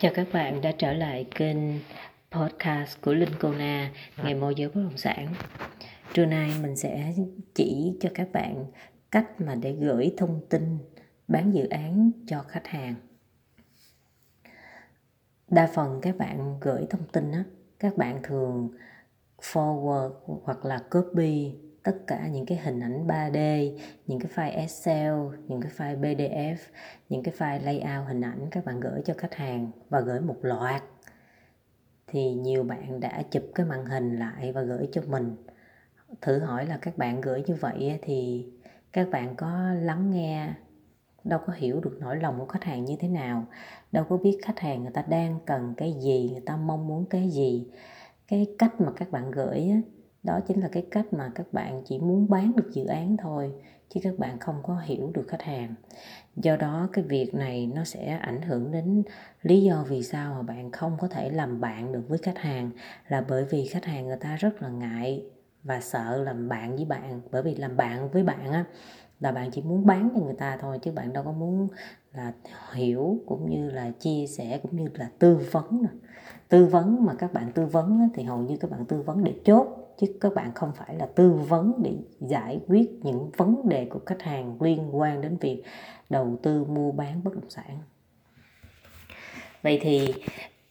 Chào các bạn đã trở lại kênh podcast của Linh Cô Na, ngày môi giới bất động sản. Trưa nay mình sẽ chỉ cho các bạn cách mà để gửi thông tin bán dự án cho khách hàng. Đa phần các bạn gửi thông tin á, các bạn thường forward hoặc là copy tất cả những cái hình ảnh 3D, những cái file Excel, những cái file PDF, những cái file layout hình ảnh các bạn gửi cho khách hàng và gửi một loạt thì nhiều bạn đã chụp cái màn hình lại và gửi cho mình. Thử hỏi là các bạn gửi như vậy thì các bạn có lắng nghe đâu có hiểu được nỗi lòng của khách hàng như thế nào đâu có biết khách hàng người ta đang cần cái gì người ta mong muốn cái gì cái cách mà các bạn gửi đó chính là cái cách mà các bạn chỉ muốn bán được dự án thôi, chứ các bạn không có hiểu được khách hàng. Do đó, cái việc này nó sẽ ảnh hưởng đến lý do vì sao mà bạn không có thể làm bạn được với khách hàng, là bởi vì khách hàng người ta rất là ngại và sợ làm bạn với bạn, bởi vì làm bạn với bạn á, là bạn chỉ muốn bán cho người ta thôi, chứ bạn đâu có muốn là hiểu cũng như là chia sẻ cũng như là tư vấn tư vấn mà các bạn tư vấn thì hầu như các bạn tư vấn để chốt chứ các bạn không phải là tư vấn để giải quyết những vấn đề của khách hàng liên quan đến việc đầu tư mua bán bất động sản. Vậy thì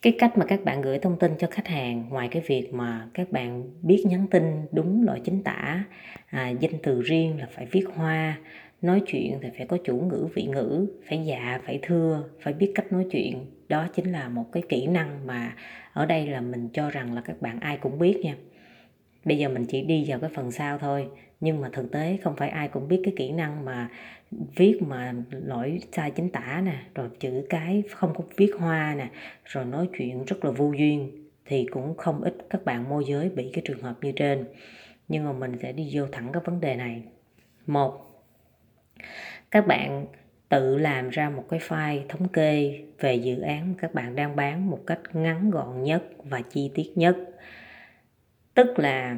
cái cách mà các bạn gửi thông tin cho khách hàng ngoài cái việc mà các bạn biết nhắn tin đúng loại chính tả à, danh từ riêng là phải viết hoa nói chuyện thì phải có chủ ngữ vị ngữ phải dạ phải thưa phải biết cách nói chuyện đó chính là một cái kỹ năng mà ở đây là mình cho rằng là các bạn ai cũng biết nha bây giờ mình chỉ đi vào cái phần sau thôi. Nhưng mà thực tế không phải ai cũng biết cái kỹ năng mà viết mà lỗi sai chính tả nè, rồi chữ cái không có viết hoa nè, rồi nói chuyện rất là vô duyên, thì cũng không ít các bạn môi giới bị cái trường hợp như trên. Nhưng mà mình sẽ đi vô thẳng cái vấn đề này. Một, các bạn tự làm ra một cái file thống kê về dự án các bạn đang bán một cách ngắn gọn nhất và chi tiết nhất tức là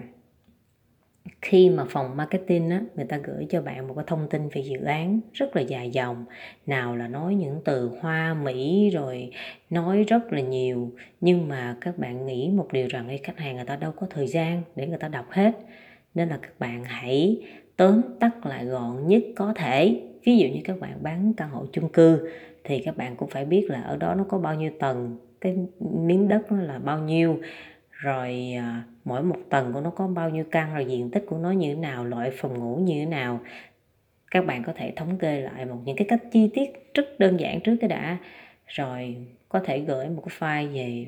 khi mà phòng marketing á, người ta gửi cho bạn một cái thông tin về dự án rất là dài dòng. Nào là nói những từ hoa mỹ rồi nói rất là nhiều. Nhưng mà các bạn nghĩ một điều rằng cái khách hàng người ta đâu có thời gian để người ta đọc hết. Nên là các bạn hãy tóm tắt lại gọn nhất có thể. Ví dụ như các bạn bán căn hộ chung cư thì các bạn cũng phải biết là ở đó nó có bao nhiêu tầng cái miếng đất nó là bao nhiêu. Rồi à, mỗi một tầng của nó có bao nhiêu căn, rồi diện tích của nó như thế nào, loại phòng ngủ như thế nào. Các bạn có thể thống kê lại một những cái cách chi tiết rất đơn giản trước cái đã. Rồi có thể gửi một cái file về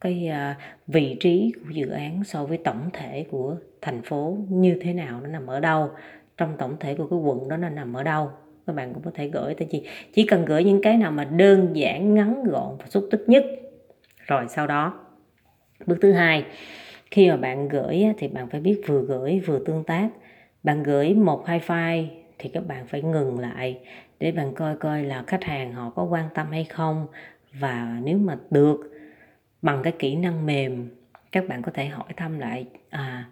cái à, vị trí của dự án so với tổng thể của thành phố như thế nào, nó nằm ở đâu. Trong tổng thể của cái quận đó nó nằm ở đâu. Các bạn cũng có thể gửi tới chị chỉ cần gửi những cái nào mà đơn giản, ngắn gọn và xúc tích nhất. Rồi sau đó, bước thứ hai khi mà bạn gửi thì bạn phải biết vừa gửi vừa tương tác. Bạn gửi một hai file thì các bạn phải ngừng lại để bạn coi coi là khách hàng họ có quan tâm hay không. Và nếu mà được bằng cái kỹ năng mềm, các bạn có thể hỏi thăm lại à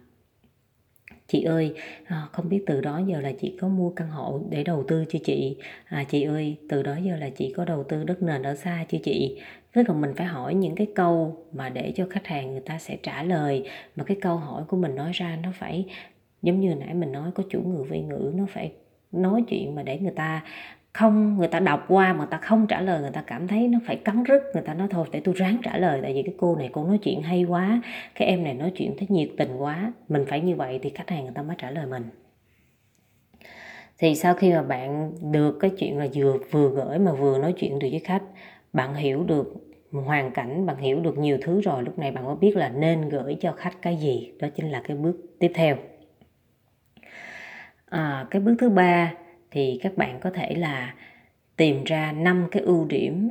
chị ơi à, không biết từ đó giờ là chị có mua căn hộ để đầu tư chưa chị? À, chị ơi từ đó giờ là chị có đầu tư đất nền ở xa chưa chị? Tức là mình phải hỏi những cái câu mà để cho khách hàng người ta sẽ trả lời. Mà cái câu hỏi của mình nói ra nó phải giống như nãy mình nói có chủ ngữ vị ngữ nó phải nói chuyện mà để người ta không người ta đọc qua mà người ta không trả lời người ta cảm thấy nó phải cắn rứt người ta nói thôi để tôi ráng trả lời tại vì cái cô này cô nói chuyện hay quá cái em này nói chuyện thấy nhiệt tình quá mình phải như vậy thì khách hàng người ta mới trả lời mình. Thì sau khi mà bạn được cái chuyện là vừa vừa gửi mà vừa nói chuyện được với khách bạn hiểu được hoàn cảnh bạn hiểu được nhiều thứ rồi lúc này bạn có biết là nên gửi cho khách cái gì. Đó chính là cái bước tiếp theo. À, cái bước thứ ba thì các bạn có thể là tìm ra năm cái ưu điểm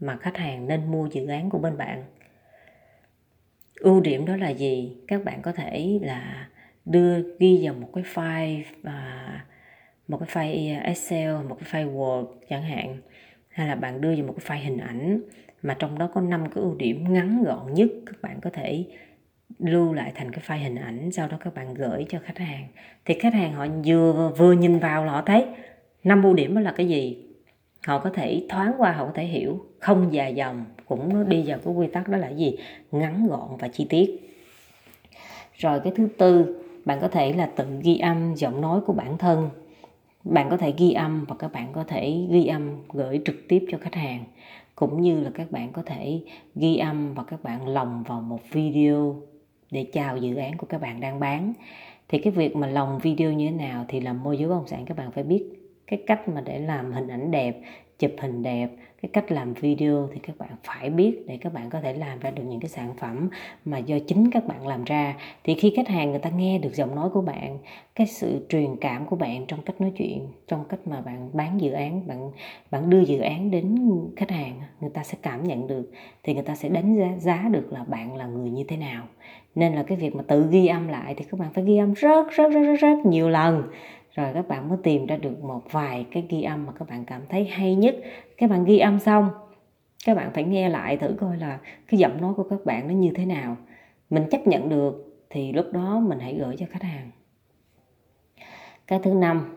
mà khách hàng nên mua dự án của bên bạn. Ưu điểm đó là gì? Các bạn có thể là đưa, ghi vào một cái file và một cái file Excel, một cái file Word chẳng hạn, hay là bạn đưa vào một cái file hình ảnh mà trong đó có năm cái ưu điểm ngắn gọn nhất các bạn có thể lưu lại thành cái file hình ảnh sau đó các bạn gửi cho khách hàng. Thì khách hàng họ vừa vừa nhìn vào là họ thấy năm ưu điểm đó là cái gì? Họ có thể thoáng qua, họ có thể hiểu. Không dài dòng, cũng đi vào cái quy tắc đó là gì? Ngắn gọn và chi tiết. Rồi cái thứ tư, bạn có thể là tự ghi âm giọng nói của bản thân. Bạn có thể ghi âm và các bạn có thể ghi âm, gửi trực tiếp cho khách hàng. Cũng như là các bạn có thể ghi âm và các bạn lồng vào một video để chào dự án của các bạn đang bán. Thì cái việc mà lồng video như thế nào thì làm môi giới bất động sản các bạn phải biết cái cách mà để làm hình ảnh đẹp chụp hình đẹp cái cách làm video thì các bạn phải biết để các bạn có thể làm ra được những cái sản phẩm mà do chính các bạn làm ra. Thì khi khách hàng người ta nghe được giọng nói của bạn cái sự truyền cảm của bạn trong cách nói chuyện trong cách mà bạn bán dự án bạn bạn đưa dự án đến khách hàng người ta sẽ cảm nhận được. Thì người ta sẽ đánh giá, giá được là bạn là người như thế nào. Nên là cái việc mà tự ghi âm lại thì các bạn phải ghi âm rất rất rất rất, rất nhiều lần rồi các bạn mới tìm ra được một vài cái ghi âm mà các bạn cảm thấy hay nhất. Các bạn ghi âm xong, các bạn phải nghe lại thử coi là cái giọng nói của các bạn nó như thế nào. Mình chấp nhận được thì lúc đó mình hãy gửi cho khách hàng. Cái thứ năm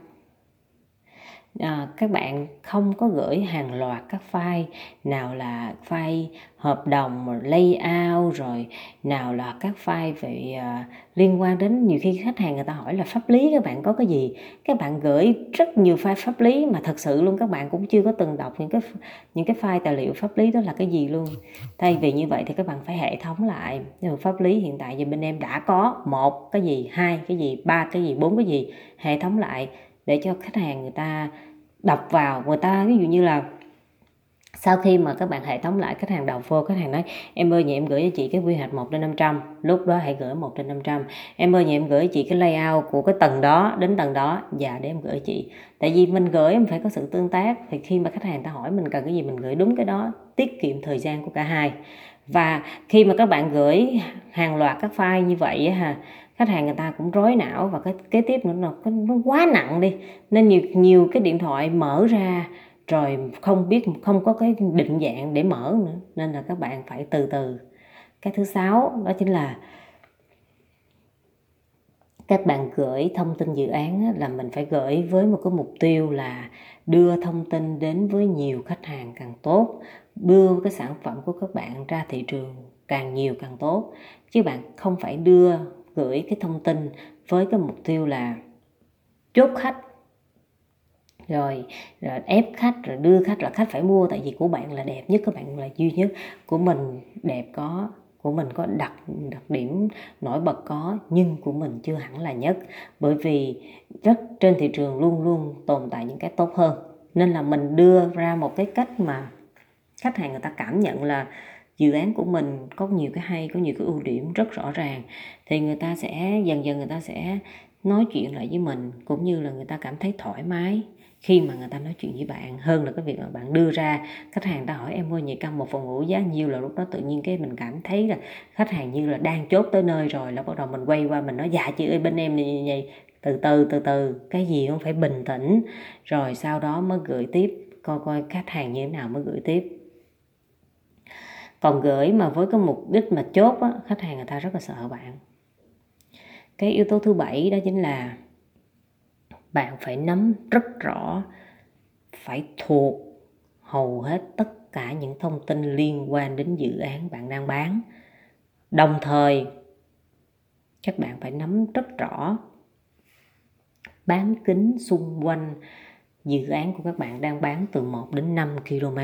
à, các bạn không có gửi hàng loạt các file nào là file hợp đồng layout rồi nào là các file về à, liên quan đến nhiều khi khách hàng người ta hỏi là pháp lý các bạn có cái gì? Các bạn gửi rất nhiều file pháp lý mà thật sự luôn các bạn cũng chưa có từng đọc những cái những cái file tài liệu pháp lý đó là cái gì luôn. Thay vì như vậy thì các bạn phải hệ thống lại. Nhưng pháp lý hiện tại giờ bên em đã có một cái gì hai cái gì ba cái gì bốn cái gì hệ thống lại để cho khách hàng người ta đọc vào người ta, ví dụ như là sau khi mà các bạn hệ thống lại, khách hàng đầu vô khách hàng nói, em ơi, nhà em gửi cho chị cái quy hoạch 1 trên 500 lúc đó hãy gửi 1 trên 500 em ơi, nhà em gửi cho chị cái layout của cái tầng đó, đến tầng đó dạ để em gửi chị. Tại vì mình gửi em phải có sự tương tác, thì khi mà khách hàng ta hỏi mình cần cái gì, mình gửi đúng cái đó, tiết kiệm thời gian của cả hai. Và khi mà các bạn gửi hàng loạt các file như vậy ha khách hàng người ta cũng rối não và cái, kế tiếp nữa là nó quá nặng đi. Nên nhiều nhiều cái điện thoại mở ra rồi không biết, không có cái định dạng để mở nữa. Nên là các bạn phải từ từ. Cái thứ sáu đó chính là các bạn gửi thông tin dự án là mình phải gửi với một cái mục tiêu là đưa thông tin đến với nhiều khách hàng càng tốt, đưa cái sản phẩm của các bạn ra thị trường càng nhiều càng tốt. Chứ bạn không phải đưa gửi cái thông tin với cái mục tiêu là chốt khách. Rồi, rồi ép khách rồi đưa khách là khách phải mua tại vì của bạn là đẹp nhất các bạn là duy nhất của mình đẹp có của mình có đặc đặc điểm nổi bật có nhưng của mình chưa hẳn là nhất. Bởi vì rất trên thị trường luôn luôn tồn tại những cái tốt hơn. Nên là mình đưa ra một cái cách mà khách hàng người ta cảm nhận là dự án của mình có nhiều cái hay, có nhiều cái ưu điểm rất rõ ràng. Thì người ta sẽ, dần dần người ta sẽ nói chuyện lại với mình, cũng như là người ta cảm thấy thoải mái khi mà người ta nói chuyện với bạn, hơn là cái việc mà bạn đưa ra. Khách hàng ta hỏi em mua nhiệt căn một phòng ngủ giá nhiêu là lúc đó tự nhiên cái mình cảm thấy là khách hàng như là đang chốt tới nơi rồi, là bắt đầu mình quay qua mình nói dạ chị ơi, bên em như vậy từ từ từ từ, cái gì cũng phải bình tĩnh, rồi sau đó mới gửi tiếp, coi coi khách hàng như thế nào mới gửi tiếp còn gửi mà với cái mục đích mà chốt á, khách hàng người ta rất là sợ bạn. Cái yếu tố thứ bảy đó chính là bạn phải nắm rất rõ phải thuộc hầu hết tất cả những thông tin liên quan đến dự án bạn đang bán. Đồng thời các bạn phải nắm rất rõ bán kính xung quanh dự án của các bạn đang bán từ 1 đến 5 km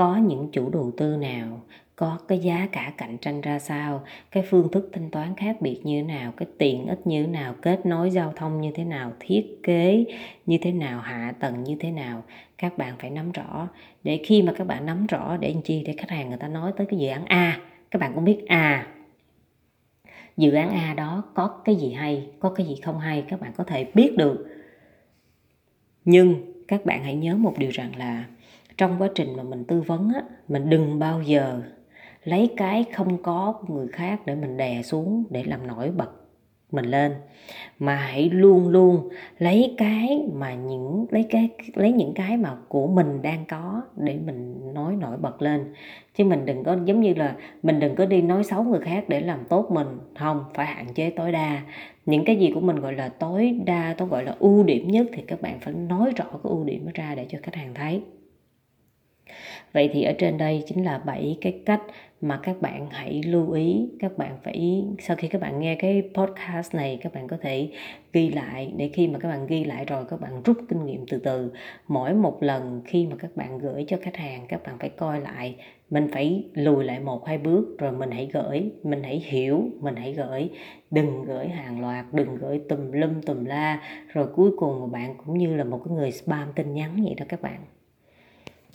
có những chủ đầu tư nào, có cái giá cả cạnh tranh ra sao, cái phương thức thanh toán khác biệt như thế nào, cái tiện ích như thế nào, kết nối giao thông như thế nào, thiết kế như thế nào, hạ tầng như thế nào, các bạn phải nắm rõ. Để khi mà các bạn nắm rõ, để làm chi để khách hàng người ta nói tới cái dự án a, các bạn cũng biết à dự án a đó có cái gì hay, có cái gì không hay, các bạn có thể biết được. Nhưng các bạn hãy nhớ một điều rằng là trong quá trình mà mình tư vấn á, mình đừng bao giờ lấy cái không có của người khác để mình đè xuống để làm nổi bật mình lên. Mà hãy luôn luôn lấy cái mà những, lấy cái, lấy những cái mà của mình đang có để mình nói nổi bật lên. Chứ mình đừng có, giống như là mình đừng có đi nói xấu người khác để làm tốt mình. Không, phải hạn chế tối đa. Những cái gì của mình gọi là tối đa tôi gọi là ưu điểm nhất thì các bạn phải nói rõ cái ưu điểm đó ra để cho khách hàng thấy vậy thì ở trên đây chính là bảy cái cách mà các bạn hãy lưu ý. Các bạn phải, sau khi các bạn nghe cái podcast này, các bạn có thể ghi lại. Để khi mà các bạn ghi lại rồi, các bạn rút kinh nghiệm từ từ. Mỗi một lần khi mà các bạn gửi cho khách hàng, các bạn phải coi lại. Mình phải lùi lại một, hai bước, rồi mình hãy gửi. Mình hãy hiểu, mình hãy gửi. Đừng gửi hàng loạt, đừng gửi tùm lum tùm la. Rồi cuối cùng mà bạn cũng như là một cái người spam tin nhắn vậy đó các bạn.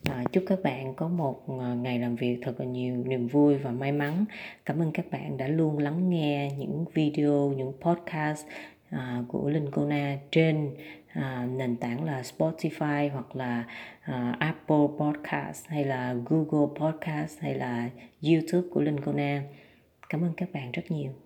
À, chúc các bạn có một ờ, ngày làm việc thật là nhiều niềm vui và may mắn. Cảm ơn các bạn đã luôn lắng nghe những video, những podcast à, của Linh Kona trên à, nền tảng là Spotify hoặc là à, Apple Podcast hay là Google Podcast hay là YouTube của Linh Kona. Cảm ơn các bạn rất nhiều.